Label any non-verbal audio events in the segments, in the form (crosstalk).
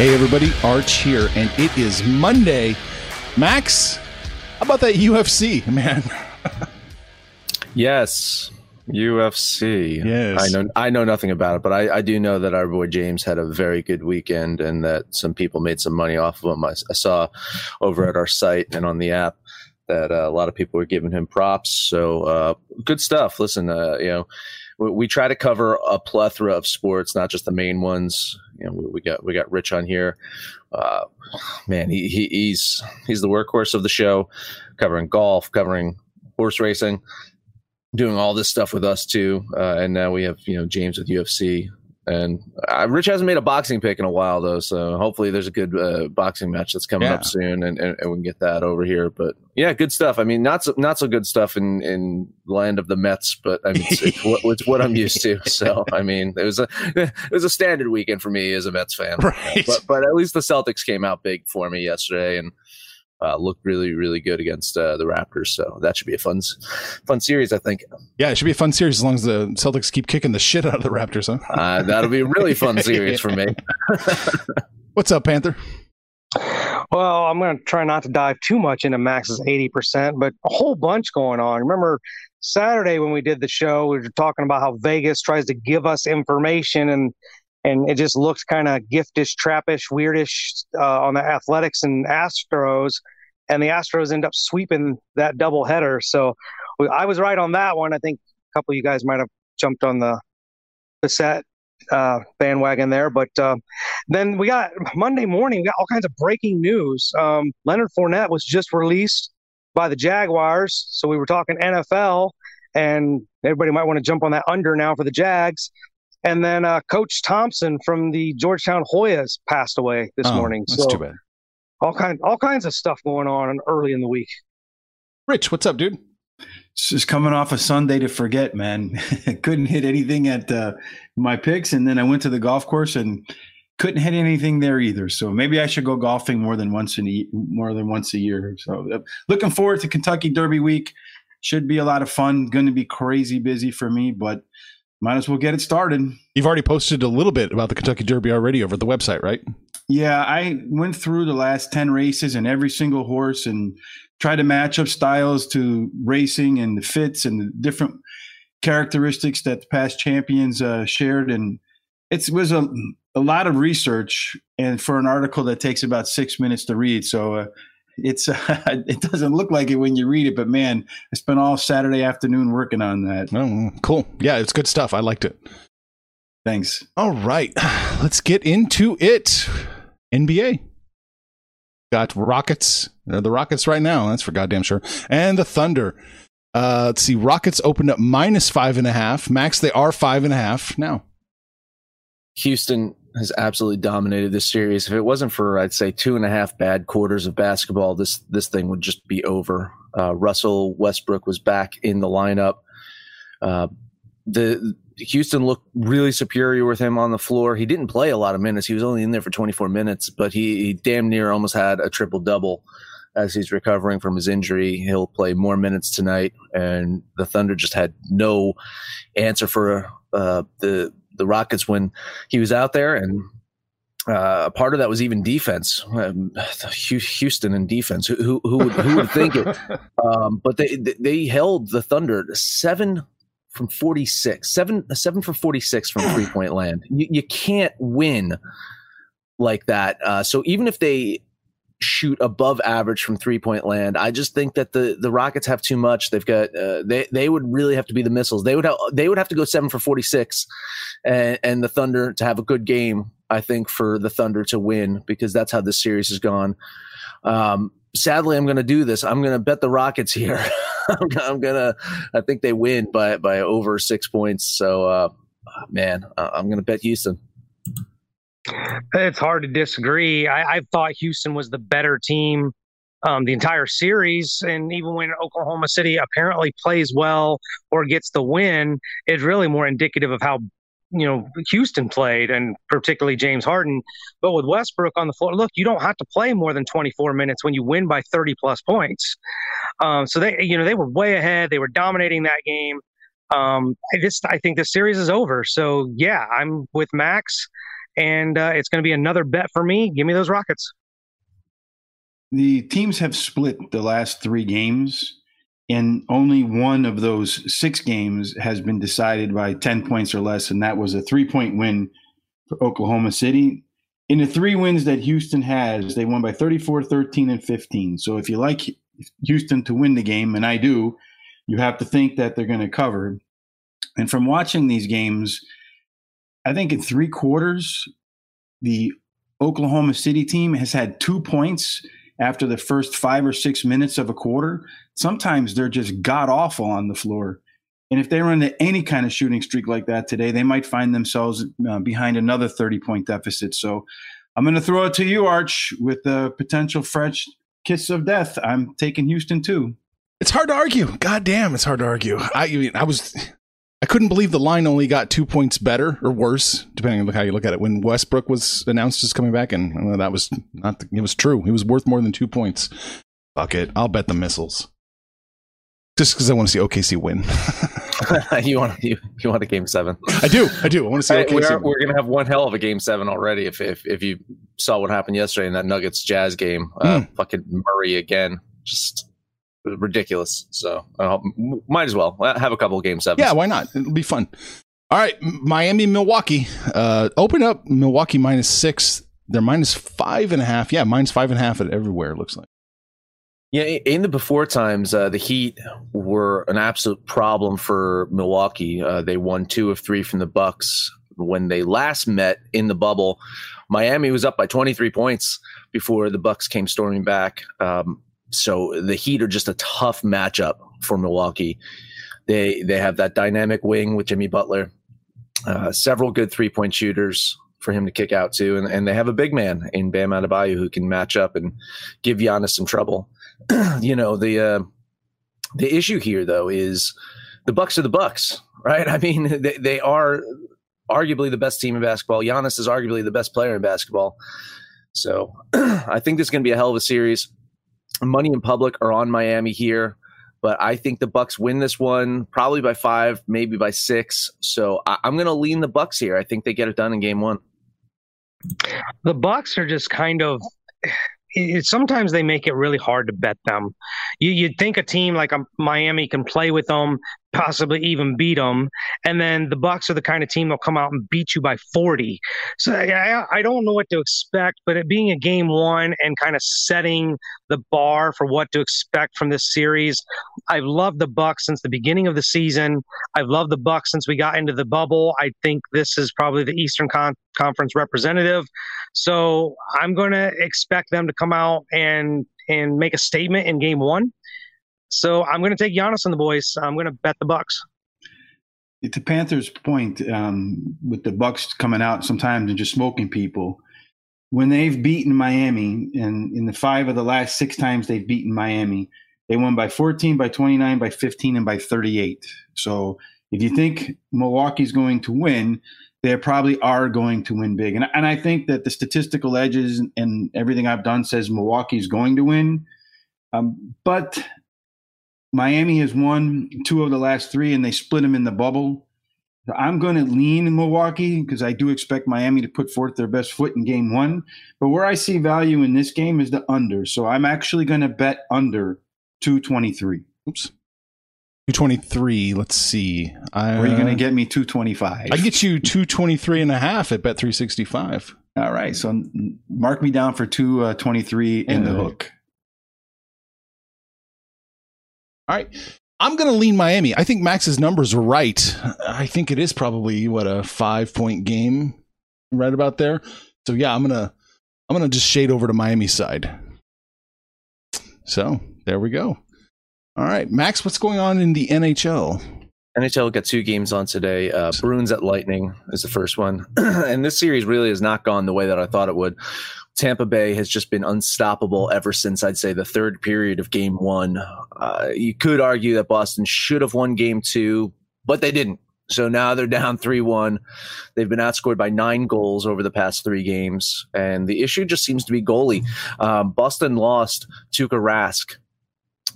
Hey, everybody, Arch here, and it is Monday. Max, how about that UFC, (laughs) man? Yes, UFC. Yes. I know. I know nothing about it, but I, I do know that our boy James had a very good weekend, and that some people made some money off of him. I, I saw over at our site and on the app that uh, a lot of people were giving him props. So uh, good stuff. Listen, uh, you know, we, try to cover a plethora of sports, not just the main ones. You know, we, we got we got Rich on here. Uh, man, he, he he's he's the workhorse of the show, covering golf, covering horse racing doing all this stuff with us too. Uh, and now we have you know James with UFC. And uh, Rich hasn't made a boxing pick in a while though, so hopefully there's a good uh, boxing match that's coming Yeah. up soon, and, and, and we can get that over here. But yeah, good stuff. I mean, not so, not so good stuff in in the land of the Mets, but I mean, it's, it's, what, it's what I'm used to. (laughs) So I mean, it was a (laughs) it was a standard weekend for me as a Mets fan. Right. But but at least the Celtics came out big for me yesterday, and uh, looked really really good against uh, the Raptors. So that should be a fun fun series, I think. Yeah, it should be a fun series as long as the Celtics keep kicking the shit out of the Raptors, huh? Uh, that'll be a really fun (laughs) series for me. (laughs) What's up, Panther? Well, I'm going to try not to dive too much into Max's 80%, but a whole bunch going on. Remember Saturday when we did the show, we were talking about how Vegas tries to give us information and and it just looks kind of giftish, trappish, weirdish uh, on the Athletics and Astros, and the Astros end up sweeping that double header. So I was right on that one. I think a couple of you guys might have jumped on the the set uh, bandwagon there, but uh, then we got Monday morning. We got all kinds of breaking news. Um, Leonard Fournette was just released by the Jaguars, so we were talking NFL, and everybody might want to jump on that under now for the Jags. And then uh, Coach Thompson from the Georgetown Hoyas passed away this Oh, morning. That's so too bad. All kind all kinds of stuff going on early in the week. Rich, what's up, dude? Just coming off a Sunday to forget, man. (laughs) couldn't hit anything at uh, my picks, and then I went to the golf course and couldn't hit anything there either. So maybe I should go golfing more than once in a, more than once a year. So uh, looking forward to Kentucky Derby week. Should be a lot of fun. Going to be crazy busy for me, but might as well get it started. You've already posted a little bit about the Kentucky Derby already over at the website, right? Yeah, I went through the last 10 races and every single horse and tried to match up styles to racing and the fits and the different characteristics that the past champions uh, shared. And it was a, a lot of research and for an article that takes about six minutes to read. So uh, it's uh, (laughs) it doesn't look like it when you read it, but man, I spent all Saturday afternoon working on that. Oh, cool. Yeah, it's good stuff. I liked it. Thanks. All right, (sighs) let's get into it. NBA. got Rockets. They're the Rockets right now. That's for goddamn sure. And the Thunder. Uh, let's see. Rockets opened up minus five and a half. Max, they are five and a half now. Houston has absolutely dominated this series. If it wasn't for, I'd say, two and a half bad quarters of basketball, this this thing would just be over. Uh, Russell Westbrook was back in the lineup. Uh, the Houston looked really superior with him on the floor. He didn't play a lot of minutes. He was only in there for 24 minutes, but he, he damn near almost had a triple double as he's recovering from his injury. He'll play more minutes tonight, and the Thunder just had no answer for uh, the the Rockets when he was out there, and uh, a part of that was even defense. Um, Houston and defense. Who, who, who would who would think it? (laughs) Um, but they they held the Thunder seven from forty six, seven seven for forty six from three point land. You, you can't win like that. Uh, so even if they shoot above average from three point land. I just think that the the Rockets have too much. They've got uh, they they would really have to be the missiles. They would have they would have to go seven for forty six, and and the Thunder to have a good game. I think for the Thunder to win because that's how this series has gone. Um, sadly, I'm going to do this. I'm going to bet the Rockets here. (laughs) I'm, gonna. I think they win by by over six points. So, uh, man, I'm to bet Houston. It's hard to disagree. I, I thought Houston was the better team um, the entire series. And even when Oklahoma City apparently plays well or gets the win, it's really more indicative of how you know Houston played and particularly James Harden. But with Westbrook on the floor, look, you don't have to play more than 24 minutes when you win by 30 plus points. Um, so they, you know, they were way ahead. They were dominating that game. Um, I just I think the series is over. So yeah, I'm with Max and uh, it's going to be another bet for me. Give me those Rockets. The teams have split the last three games, and only one of those six games has been decided by 10 points or less, and that was a three point win for Oklahoma City. In the three wins that Houston has, they won by 34, 13, and 15. So if you like Houston to win the game, and I do, you have to think that they're going to cover. And from watching these games, I think in three quarters, the Oklahoma City team has had two points after the first five or six minutes of a quarter. Sometimes they're just god awful on the floor. And if they run into any kind of shooting streak like that today, they might find themselves uh, behind another 30 point deficit. So I'm going to throw it to you, Arch, with the potential fresh kiss of death. I'm taking Houston too. It's hard to argue. God damn, it's hard to argue. I, I was I couldn't believe the line only got two points better or worse, depending on how you look at it. When Westbrook was announced as coming back, and that was not, the, it was true. He was worth more than two points. Fuck it. I'll bet the missiles. Just because I want to see OKC win. (laughs) (laughs) you want you, you want a game seven? I do. I do. I want to see. OKC we're, we're going to have one hell of a game seven already. If, if if you saw what happened yesterday in that Nuggets Jazz game, uh, mm. fucking Murray again. Just ridiculous. So uh, might as well have a couple of game sevens. Yeah, why not? It'll be fun. All right, Miami, Milwaukee. Uh, open up Milwaukee minus six. They're minus five and a half. Yeah, minus five and a half at everywhere. It looks like. Yeah, in the before times, uh, the Heat were an absolute problem for Milwaukee. Uh, they won two of three from the Bucks when they last met in the bubble. Miami was up by 23 points before the Bucks came storming back. Um, so the Heat are just a tough matchup for Milwaukee. They they have that dynamic wing with Jimmy Butler, uh, several good three point shooters for him to kick out to, and, and they have a big man in Bam Adebayo who can match up and give Giannis some trouble. (clears throat) you know the uh, the issue here though is the Bucks are the Bucks, right? (laughs) I mean they, they are arguably the best team in basketball. Giannis is arguably the best player in basketball. So (clears throat) I think this is going to be a hell of a series money in public are on Miami here, but I think the Bucks win this one probably by five, maybe by six. So I, am going to lean the Bucks here. I think they get it done in game one. The Bucks are just kind of. It, sometimes they make it really hard to bet them. You, would think a team like a um, Miami can play with them, possibly even beat them. And then the Bucks are the kind of team that'll come out and beat you by 40. So I, I don't know what to expect, but it being a game one and kind of setting the bar for what to expect from this series, I've loved the Bucks since the beginning of the season. I've loved the Bucks since we got into the bubble. I think this is probably the Eastern Con- Conference representative. So I'm going to expect them to come out and and make a statement in game one so I'm going to take Giannis and the boys. I'm going to bet the Bucks. To Panthers' point, um, with the Bucks coming out sometimes and just smoking people, when they've beaten Miami, and in the five of the last six times they've beaten Miami, they won by 14, by 29, by 15, and by 38. So if you think Milwaukee's going to win, they probably are going to win big. And, and I think that the statistical edges and everything I've done says Milwaukee's going to win. Um, but Miami has won two of the last three, and they split them in the bubble. I'm going to lean in Milwaukee because I do expect Miami to put forth their best foot in game one. But where I see value in this game is the under. So I'm actually going to bet under 223. Oops. 223. Let's see. I, are you going to get me 225? I get you 223 and a half at bet 365. All right. So mark me down for 223 uh, in the hook. All right. I'm going to lean Miami. I think Max's numbers are right. I think it is probably what a 5-point game right about there. So yeah, I'm going to I'm going to just shade over to Miami side. So, there we go. All right, Max, what's going on in the NHL? NHL got two games on today. Uh, Bruins at Lightning is the first one, (clears throat) and this series really has not gone the way that I thought it would. Tampa Bay has just been unstoppable ever since I'd say the third period of game one. Uh, you could argue that Boston should have won game two, but they didn't. So now they're down 3 1. They've been outscored by nine goals over the past three games. And the issue just seems to be goalie. Um, Boston lost Tuukka Rask,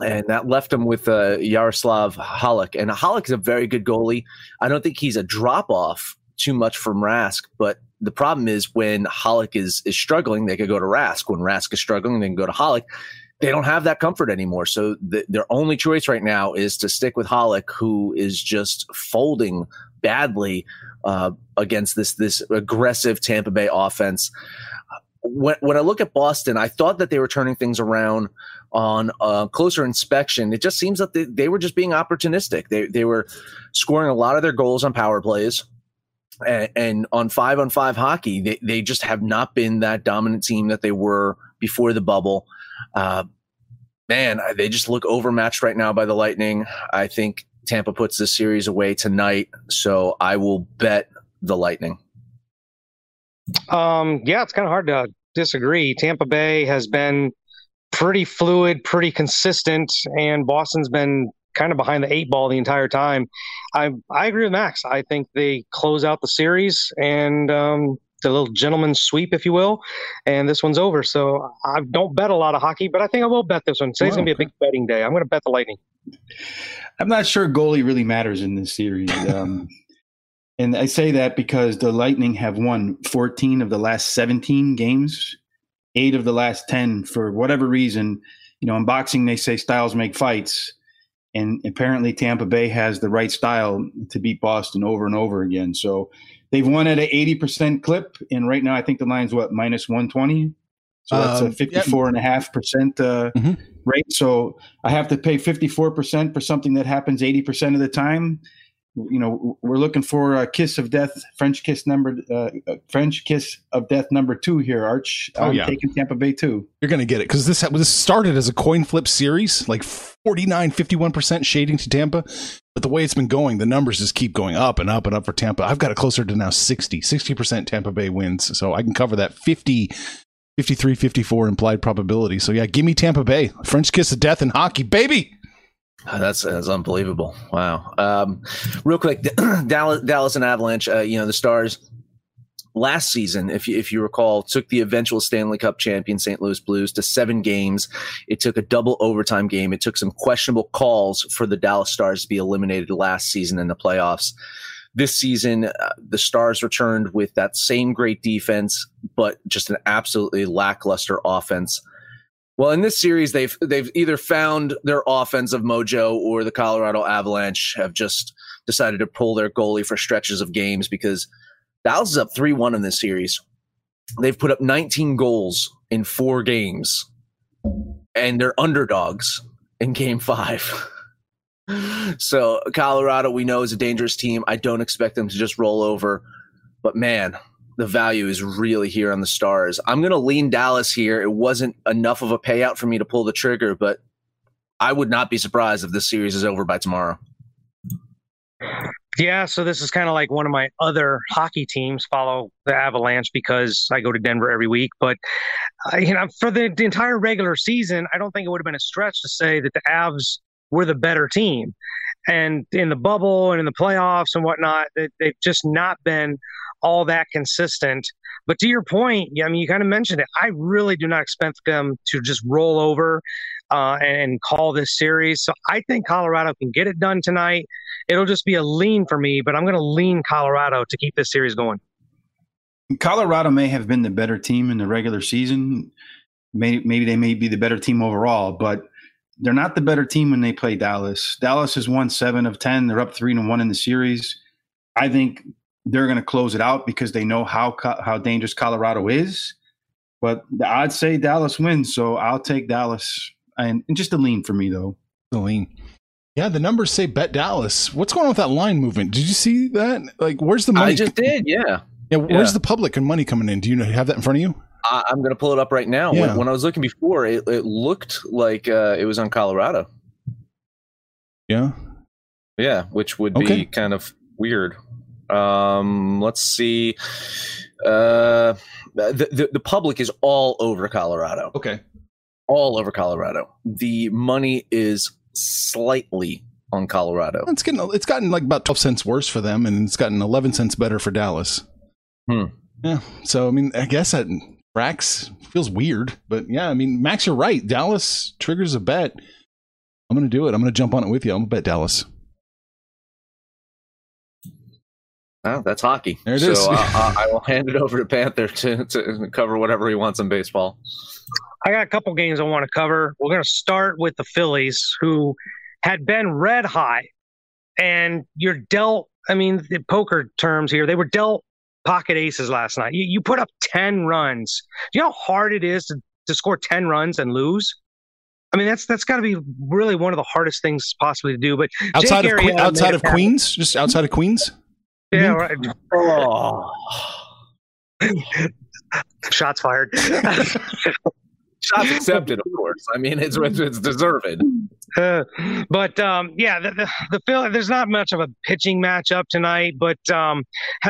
and that left him with uh, Yaroslav Halak. And Halak is a very good goalie. I don't think he's a drop off too much from Rask, but the problem is when Halak is is struggling, they could go to Rask. When Rask is struggling, they can go to Halak. They don't have that comfort anymore. So the, their only choice right now is to stick with Halak, who is just folding badly uh, against this this aggressive Tampa Bay offense. When, when I look at Boston, I thought that they were turning things around on closer inspection. It just seems that they, they were just being opportunistic. They they were scoring a lot of their goals on power plays and, on five on five hockey, they, they just have not been that dominant team that they were before the bubble. Uh, man, they just look overmatched right now by the Lightning. I think Tampa puts this series away tonight, so I will bet the Lightning. Um, yeah, it's kind of hard to disagree. Tampa Bay has been pretty fluid, pretty consistent, and Boston's been kind of behind the eight ball the entire time. I I agree with Max. I think they close out the series and um, the little gentleman sweep, if you will, and this one's over. So I don't bet a lot of hockey, but I think I will bet this one. Today's going to be a big betting day. I'm going to bet the Lightning. I'm not sure goalie really matters in this series. Um, (laughs) and I say that because the Lightning have won 14 of the last 17 games, eight of the last 10 for whatever reason. You know, in boxing, they say styles make fights and apparently Tampa Bay has the right style to beat Boston over and over again. So they've won at an 80% clip. And right now, I think the line's what, minus 120? So that's um, a 54 and a half percent uh, mm-hmm. rate. So I have to pay 54% for something that happens 80% of the time you know we're looking for a kiss of death french kiss number uh, french kiss of death number two here arch. Oh, i'm yeah. taking tampa bay too. You're gonna get it because this this started as a coin flip series like 49 51% shading to tampa. But the way it's been going the numbers just keep going up and up and up for tampa. I've got it closer to now 60 60% tampa bay wins. So i can cover that 50 53 54 implied probability. So yeah give me tampa bay. French kiss of death in hockey baby that's that's unbelievable. Wow. Um, real quick, (clears throat) Dallas, Dallas and Avalanche. Uh, you know the Stars last season, if you, if you recall, took the eventual Stanley Cup champion St. Louis Blues to seven games. It took a double overtime game. It took some questionable calls for the Dallas Stars to be eliminated last season in the playoffs. This season, uh, the Stars returned with that same great defense, but just an absolutely lackluster offense. Well, in this series, they've they've either found their offensive mojo or the Colorado Avalanche have just decided to pull their goalie for stretches of games because Dallas is up three one in this series. They've put up 19 goals in four games, and they're underdogs in Game Five. (laughs) so Colorado, we know, is a dangerous team. I don't expect them to just roll over, but man, the value is really here on the stars. I'm going to lean Dallas here. It wasn't enough of a payout for me to pull the trigger, but I would not be surprised if this series is over by tomorrow. Yeah, so this is kind of like one of my other hockey teams follow the Avalanche because I go to Denver every week. But uh, you know, for the, the entire regular season, I don't think it would have been a stretch to say that the Avs were the better team. And in the bubble and in the playoffs and whatnot, they, they've just not been all that consistent. But to your point, I mean, you kind of mentioned it. I really do not expect them to just roll over uh, and call this series. So I think Colorado can get it done tonight. It'll just be a lean for me, but I'm going to lean Colorado to keep this series going. Colorado may have been the better team in the regular season. Maybe, maybe they may be the better team overall, but they're not the better team when they play Dallas. Dallas has won seven of 10. They're up three to one in the series. I think they're going to close it out because they know how how dangerous Colorado is. But I'd say Dallas wins, so I'll take Dallas and, and just a lean for me though. The lean. Yeah, the numbers say bet Dallas. What's going on with that line movement? Did you see that? Like, where's the money? I just did. Yeah. Yeah. Where's yeah. the public and money coming in? Do you know, have that in front of you? I, am going to pull it up right now. Yeah. When, when, I was looking before, it, it looked like uh, it was on Colorado. Yeah. Yeah, which would be kind of weird. Um, let's see. Uh, the, the, the public is all over Colorado. Okay. All over Colorado. The money is slightly on Colorado. It's getting it's gotten like about twelve cents worse for them, and it's gotten eleven cents better for Dallas. Hmm. Yeah. So I mean, I guess that Rax feels weird, but yeah, I mean, Max, you're right. Dallas triggers a bet. I'm going to do it. I'm going to jump on it with you. I'm going to bet Dallas. Oh, that's hockey. There it so, is. uh, I will (laughs) hand it over to Panther to, to cover whatever he wants in baseball. I got a couple games I want to cover. We're going to start with the Phillies, who had been red hot, and you're dealt. I mean, the poker terms here, they were dealt pocket aces last night. You, you put up 10 runs. Do you know how hard it is to, to score 10 runs and lose? I mean, that's that's got to be really one of the hardest things possibly to do. But outside of outside of Queens, just outside of Queens. Yeah, right. (laughs) Oh. Shots fired. (laughs) Shots accepted, of course. I mean, it's it's deserved. Uh, (laughs) but um, yeah, the, the, the Phil, there's not much of a pitching matchup tonight. But um,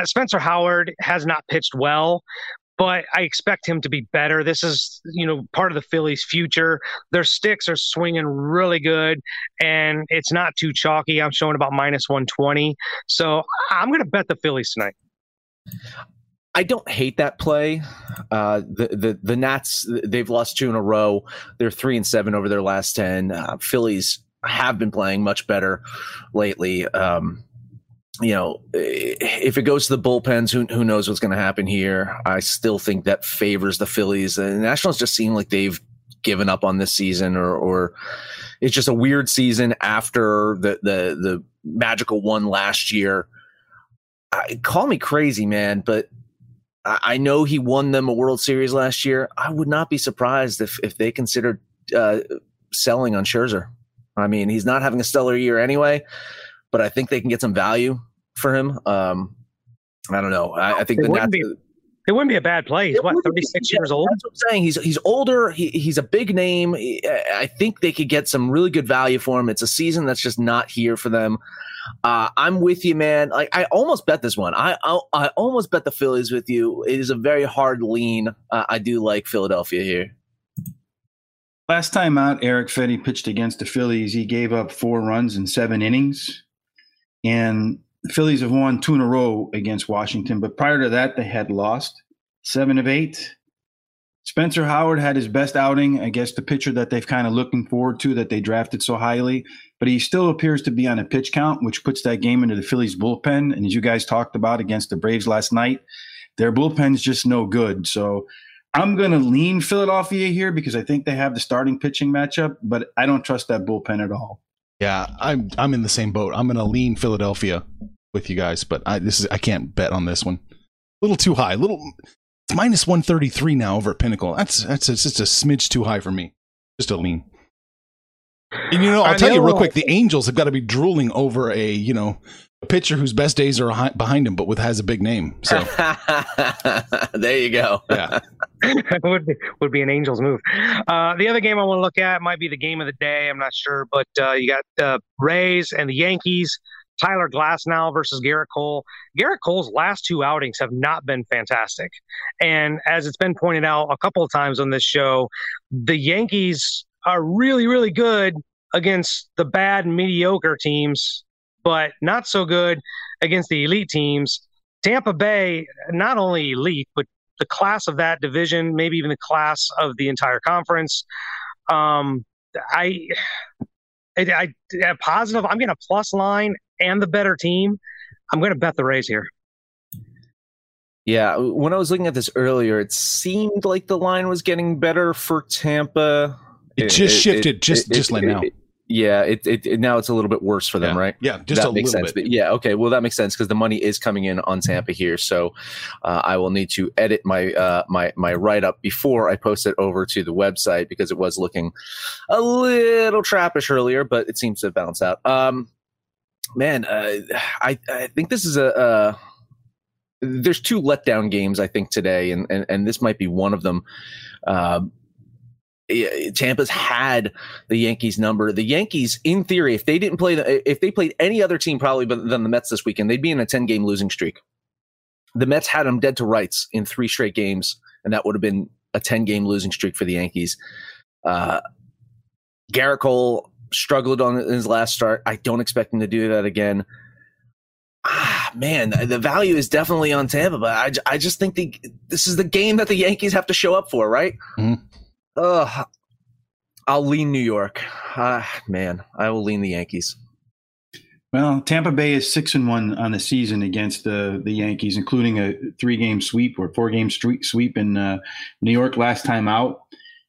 Spencer Howard has not pitched well, but I expect him to be better. This is, you know, part of the Phillies' future. Their sticks are swinging really good, and it's not too chalky. I'm showing about minus 120. So I'm going to bet the Phillies tonight. I don't hate that play. Uh, the the the Nats they've lost two in a row. They're three and seven over their last ten. Uh, Phillies have been playing much better lately. Um, you know, if it goes to the bullpens, who who knows what's going to happen here? I still think that favors the Phillies. The Nationals just seem like they've given up on this season, or or it's just a weird season after the the the magical one last year. I, call me crazy, man, but I, I know he won them a World Series last year. I would not be surprised if if they considered uh, selling on Scherzer. I mean, he's not having a stellar year anyway but I think they can get some value for him. Um, I don't know. I, I think it the Nats. Be, it wouldn't be a bad play. He's what, 36 years old? That's what I'm saying. He's he's older. He, he's a big name. I think they could get some really good value for him. It's a season that's just not here for them. Uh, I'm with you, man. Like I almost bet this one. I, I, I almost bet the Phillies with you. It is a very hard lean. Uh, I do like Philadelphia here. Last time out, Erick Fedde pitched against the Phillies. He gave up four runs in seven innings. And the Phillies have won two in a row against Washington, but prior to that, they had lost seven of eight. Spencer Howard had his best outing against the pitcher that they've kind of looking forward to that they drafted so highly, but he still appears to be on a pitch count, which puts that game into the Phillies bullpen. And as you guys talked about against the Braves last night, their bullpen's just no good. So I'm going to lean Philadelphia here because I think they have the starting pitching matchup, but I don't trust that bullpen at all. Yeah, I'm I'm in the same boat. I'm to lean Philadelphia with you guys, but I this is I can't bet on this one. A little too high. A little it's minus 133 now over at Pinnacle. That's that's it's just a smidge too high for me. Just a lean. And you know, I'll I tell you real quick, the Angels have got to be drooling over a, you know, a pitcher whose best days are behind him but with has a big name. So, (laughs) there you go. yeah. (laughs) would be would be an Angels move. Uh, the other game I want to look at might be the game of the day. I'm not sure, but uh, you got uh, Rays and the Yankees. Tyler Glasnow versus Gerrit Cole. Gerrit Cole's last two outings have not been fantastic, and as it's been pointed out a couple of times on this show, the Yankees are really really good against the bad mediocre teams, but not so good against the elite teams. Tampa Bay, not only elite, but the class of that division, maybe even the class of the entire conference. Um, I, I, I positive. I'm getting a plus line and the better team. I'm going to bet the Rays here. Yeah, when I was looking at this earlier, it seemed like the line was getting better for Tampa. It just shifted just- just like now. yeah, it, it, it- now it's a little bit worse for them, Yeah. right? Yeah, just that a makes little sense. bit. But yeah, okay. Well, that makes sense because the money is coming in on Tampa here. So uh, I will need to edit my uh, my my write up before I post it over to the website because it was looking a little trappish earlier, but it seems to balance out. Um, man, uh, I I think this is a. Uh, there's two letdown games I think today, and and, and this might be one of them. Um, Tampa's had the Yankees number. The Yankees, in theory, if they didn't play, if they played any other team probably than the Mets this weekend, they'd be in a 10 game losing streak. The Mets had them dead to rights in three straight games, and that would have been a 10 game losing streak for the Yankees. Uh, Gerrit Cole struggled on his last start. I don't expect him to do that again. Ah, man, the value is definitely on Tampa, but I, I just think the, this is the game that the Yankees have to show up for, right? Mhm. Ugh. I'll lean New York. Ah, man, I will lean the Yankees. Well, Tampa Bay is six and one on the season against the the Yankees, including a three game sweep or four game street sweep in uh, New York last time out.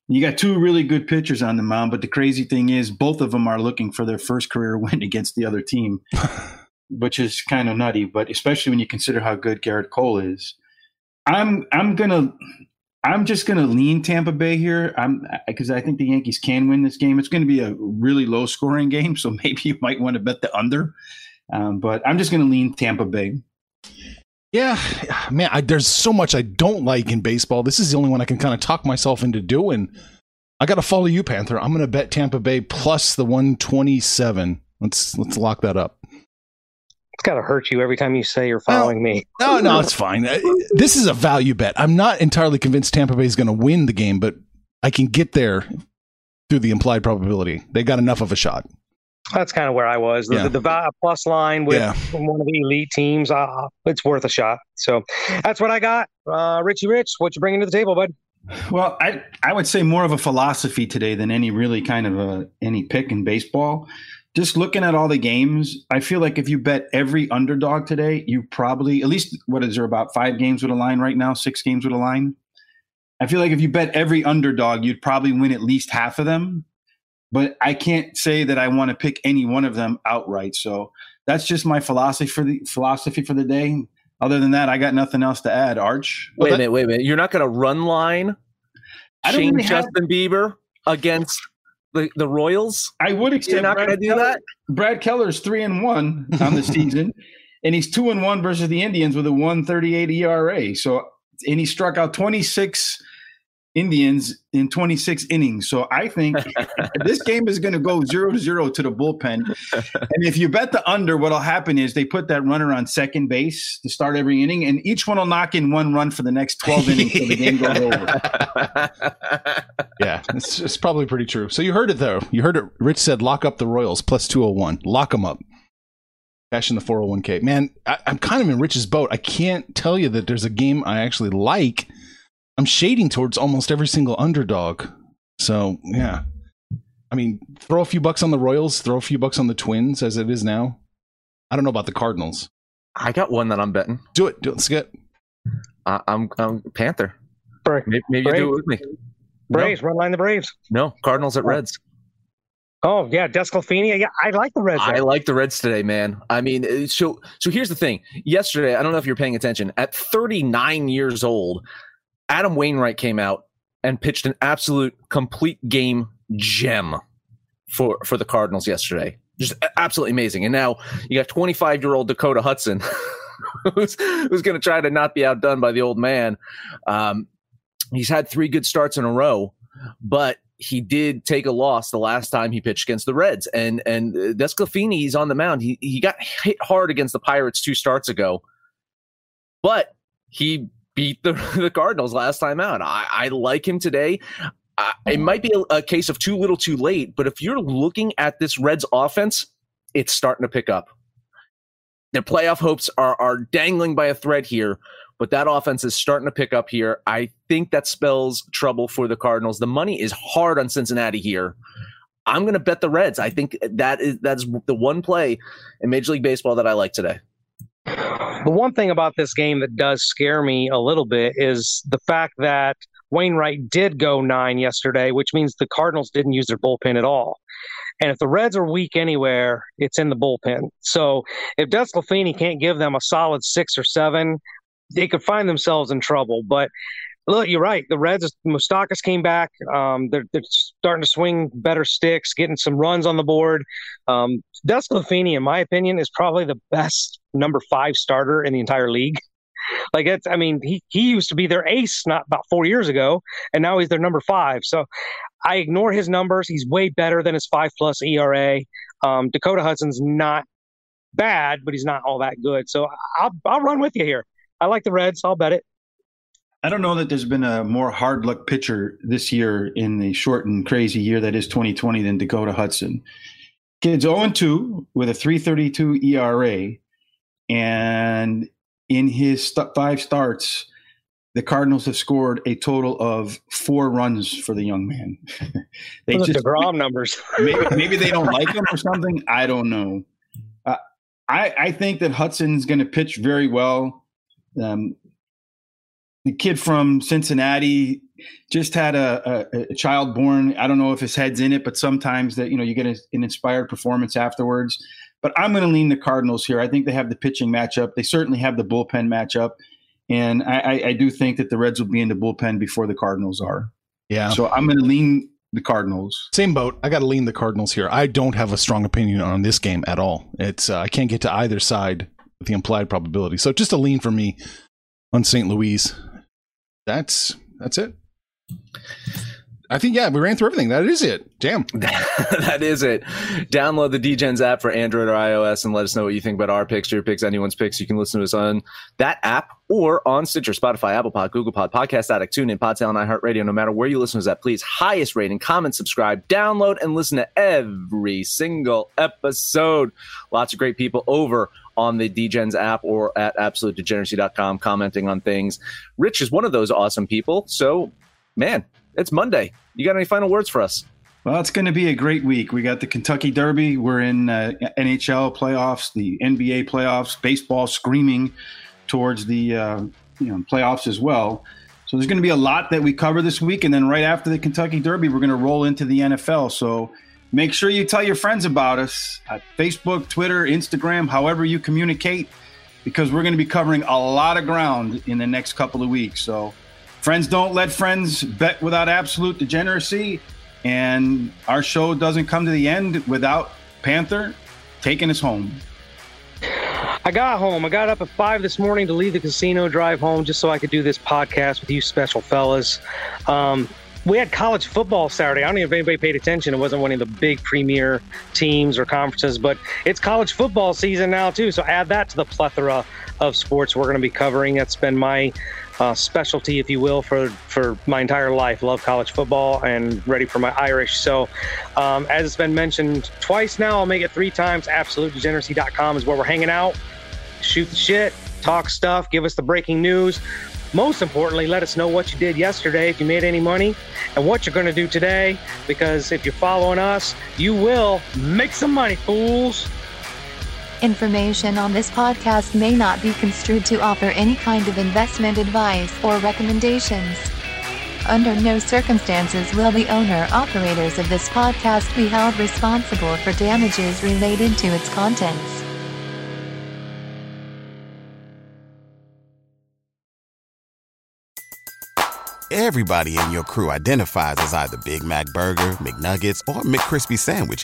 You got two really good pitchers on the mound, but the crazy thing is both of them are looking for their first career (laughs) win against the other team, (laughs) which is kind of nutty. But especially when you consider how good Gerrit Cole is, I'm I'm gonna I'm just gonna lean Tampa Bay here. I'm because I think the Yankees can win this game. It's going to be a really low scoring game, so (laughs) maybe you might want to bet the under. Um, but I'm just going to lean Tampa Bay. Yeah, man, I, there's so much I don't like in baseball. This is the only one I can kind of talk myself into doing. I got to follow you, Panther. I'm going to bet Tampa Bay plus the 127. Let's let's lock that up. It's got to hurt you every time you say you're following me. No, no, it's fine. Uh, This is a value bet. I'm not entirely convinced Tampa Bay is going to win the game, but I can get there through the implied probability. They got enough of a shot. That's kind of where I was. The, Yeah. the, the plus line with Yeah. one of the elite teams, uh, it's worth a shot. So that's what I got. Uh, Richie Rich, what you bringing to the table, bud? Well, I I would say more of a philosophy today than any really kind of a any pick in baseball. Just looking at all the games, I feel like if you bet every underdog today, you probably at least what is there about five games with a line right now, six games with a line. I feel like if you bet every underdog, you'd probably win at least half of them. But I can't say that I want to pick any one of them outright. So that's just my philosophy for the philosophy for the day. Other than that, I got nothing else to add. Arch. Wait a minute, wait a minute. You're not going to run line I don't Shane really have- Justin Bieber against the, the Royals? I would You're extend. not going to do Keller- that? Brad Keller's three and one on the (laughs) season, and he's two and one versus the Indians with a one thirty eight ERA. So, and he struck out twenty six Indians in twenty six innings. So, I think (laughs) this game is going to go zero to zero to the bullpen. And if you bet the under, what'll happen is they put that runner on second base to start every inning, and each one will knock in one run for the next twelve innings till the game goes over. (laughs) Yeah, it's, it's probably pretty true. So you heard it though. You heard it. Rich said lock up the Royals plus 201. Lock them up. Cash in the 401k. Man, I, I'm kind of in Rich's boat. I can't tell you that there's a game I actually like. I'm shading towards almost every single underdog. So, yeah. I mean, throw a few bucks on the Royals, throw a few bucks on the Twins as it is now. I don't know about the Cardinals. I got one that I'm betting. Do it. Do it. Let's get. I, I'm, I'm Panther. Maybe, maybe you do it with me. Braves, no. run line the Braves. No, Cardinals at Reds. Oh yeah, DeSclafani. Yeah, I like the Reds. I like the Reds today, man. I mean, uh, so so here's the thing. Yesterday, I don't know if you're paying attention. At 39 years old, Adam Wainwright came out and pitched an absolute complete game gem for for the Cardinals yesterday. Just absolutely amazing. And now you got 25 year old Dakota Hudson, (laughs) who's who's going to try to not be outdone by the old man. Um, he's had three good starts in a row, but he did take a loss the last time he pitched against the Reds. And and uh, DeSclafani, he's on the mound. He he got hit hard against the Pirates two starts ago, but he beat the, (laughs) the Cardinals last time out. I, I like him today. It might be a, a case of too little, too late. But if you're looking at this Reds offense, it's starting to pick up. Their playoff hopes are are dangling by a thread here but that offense is starting to pick up here. I think that spells trouble for the Cardinals. The money is hard on Cincinnati here. I'm going to bet the Reds. I think that is that's the one play in Major League Baseball that I like today. The one thing about this game that does scare me a little bit is the fact that Wainwright did go nine yesterday, which means the Cardinals didn't use their bullpen at all. And if the Reds are weak anywhere, it's in the bullpen. So if DeSclafani can't give them a solid six or seven, they could find themselves in trouble. But look, you're right. The Reds, Moustakas came back. Um, they're, they're starting to swing better sticks, getting some runs on the board. Um, in my opinion, is probably the best number five starter in the entire league. (laughs) Like it's, I mean, he, he used to be their ace not about four years ago, and now he's their number five. So I ignore his numbers. He's way better than his five plus ERA. Um, Dakota Hudson's not bad, but he's not all that good. So I'll I'll run with you here. I like the Reds. I'll bet it. I don't know that there's been a more hard luck pitcher this year in the short and crazy year that is 2020 than Dakota Hudson. Kid's 0 2 with a 332 ERA. And in his st- five starts, the Cardinals have scored a total of four runs for the young man. (laughs) they Those just Degrom numbers. (laughs) maybe, maybe they don't like him or something. I don't know. Uh, I, I think that Hudson's going to pitch very well. Um, the kid from Cincinnati just had a, a, a, child born. I don't know if his head's in it, but sometimes that you know you get a, an inspired performance afterwards. But I'm going to lean the Cardinals here. I think they have the pitching matchup. They certainly have the bullpen matchup, and I, I, I do think that the Reds will be in the bullpen before the Cardinals are. Yeah. So I'm going to lean the Cardinals. Same boat. I got to lean the Cardinals here. I don't have a strong opinion on this game at all. It's uh, I can't get to either side with the implied probability. So just a lean for me on St. Louis. That's that's it. I think yeah, we ran through everything. That is it. Damn. (laughs) that is it. Download the DGens app for Android or iOS and let us know what you think about our picks, your picks, anyone's picks. You can listen to us on that app or on Stitcher, Spotify, Apple Pod, Google Pod, Podcast Addict, TuneIn, Podtail, and iHeartRadio. No matter where you listen to us at, please highest rating, comment, subscribe, download, and listen to every single episode. Lots of great people over on the DGens app or at absolutedegeneracy.com commenting on things. Rich is one of those awesome people. So, man, it's Monday. You got any final words for us? Well, it's going to be a great week. We got the Kentucky Derby. We're in uh, NHL playoffs, the NBA playoffs, baseball screaming towards the uh, you know playoffs as well. So there's going to be a lot that we cover this week, and then right after the Kentucky Derby, we're going to roll into the NFL. So make sure you tell your friends about us at Facebook, Twitter, Instagram, however you communicate, because we're going to be covering a lot of ground in the next couple of weeks. So Friends don't let friends bet without absolute degeneracy. And our show doesn't come to the end without Panther taking us home. I got home. I got up at five this morning to leave the casino, drive home, just so I could do this podcast with you special fellas. Um, we had college football Saturday. I don't know if anybody paid attention. It wasn't one of the big premier teams or conferences, but it's college football season now too. So add that to the plethora of sports we're going to be covering. That's been my uh, specialty, if you will, for for my entire life. Love college football and ready for my Irish. So, um, as it's been mentioned twice now, I'll make it three times. AbsoluteDegeneracy.com is where we're hanging out. Shoot the shit, talk stuff, give us the breaking news. Most importantly, let us know what you did yesterday, if you made any money, and what you're going to do today. Because if you're following us, you will make some money, fools. Information on this podcast may not be construed to offer any kind of investment advice or recommendations. Under no circumstances will the owner operators of this podcast be held responsible for damages related to its contents. Everybody in your crew identifies as either Big Mac Burger, McNuggets, or McCrispy Sandwich.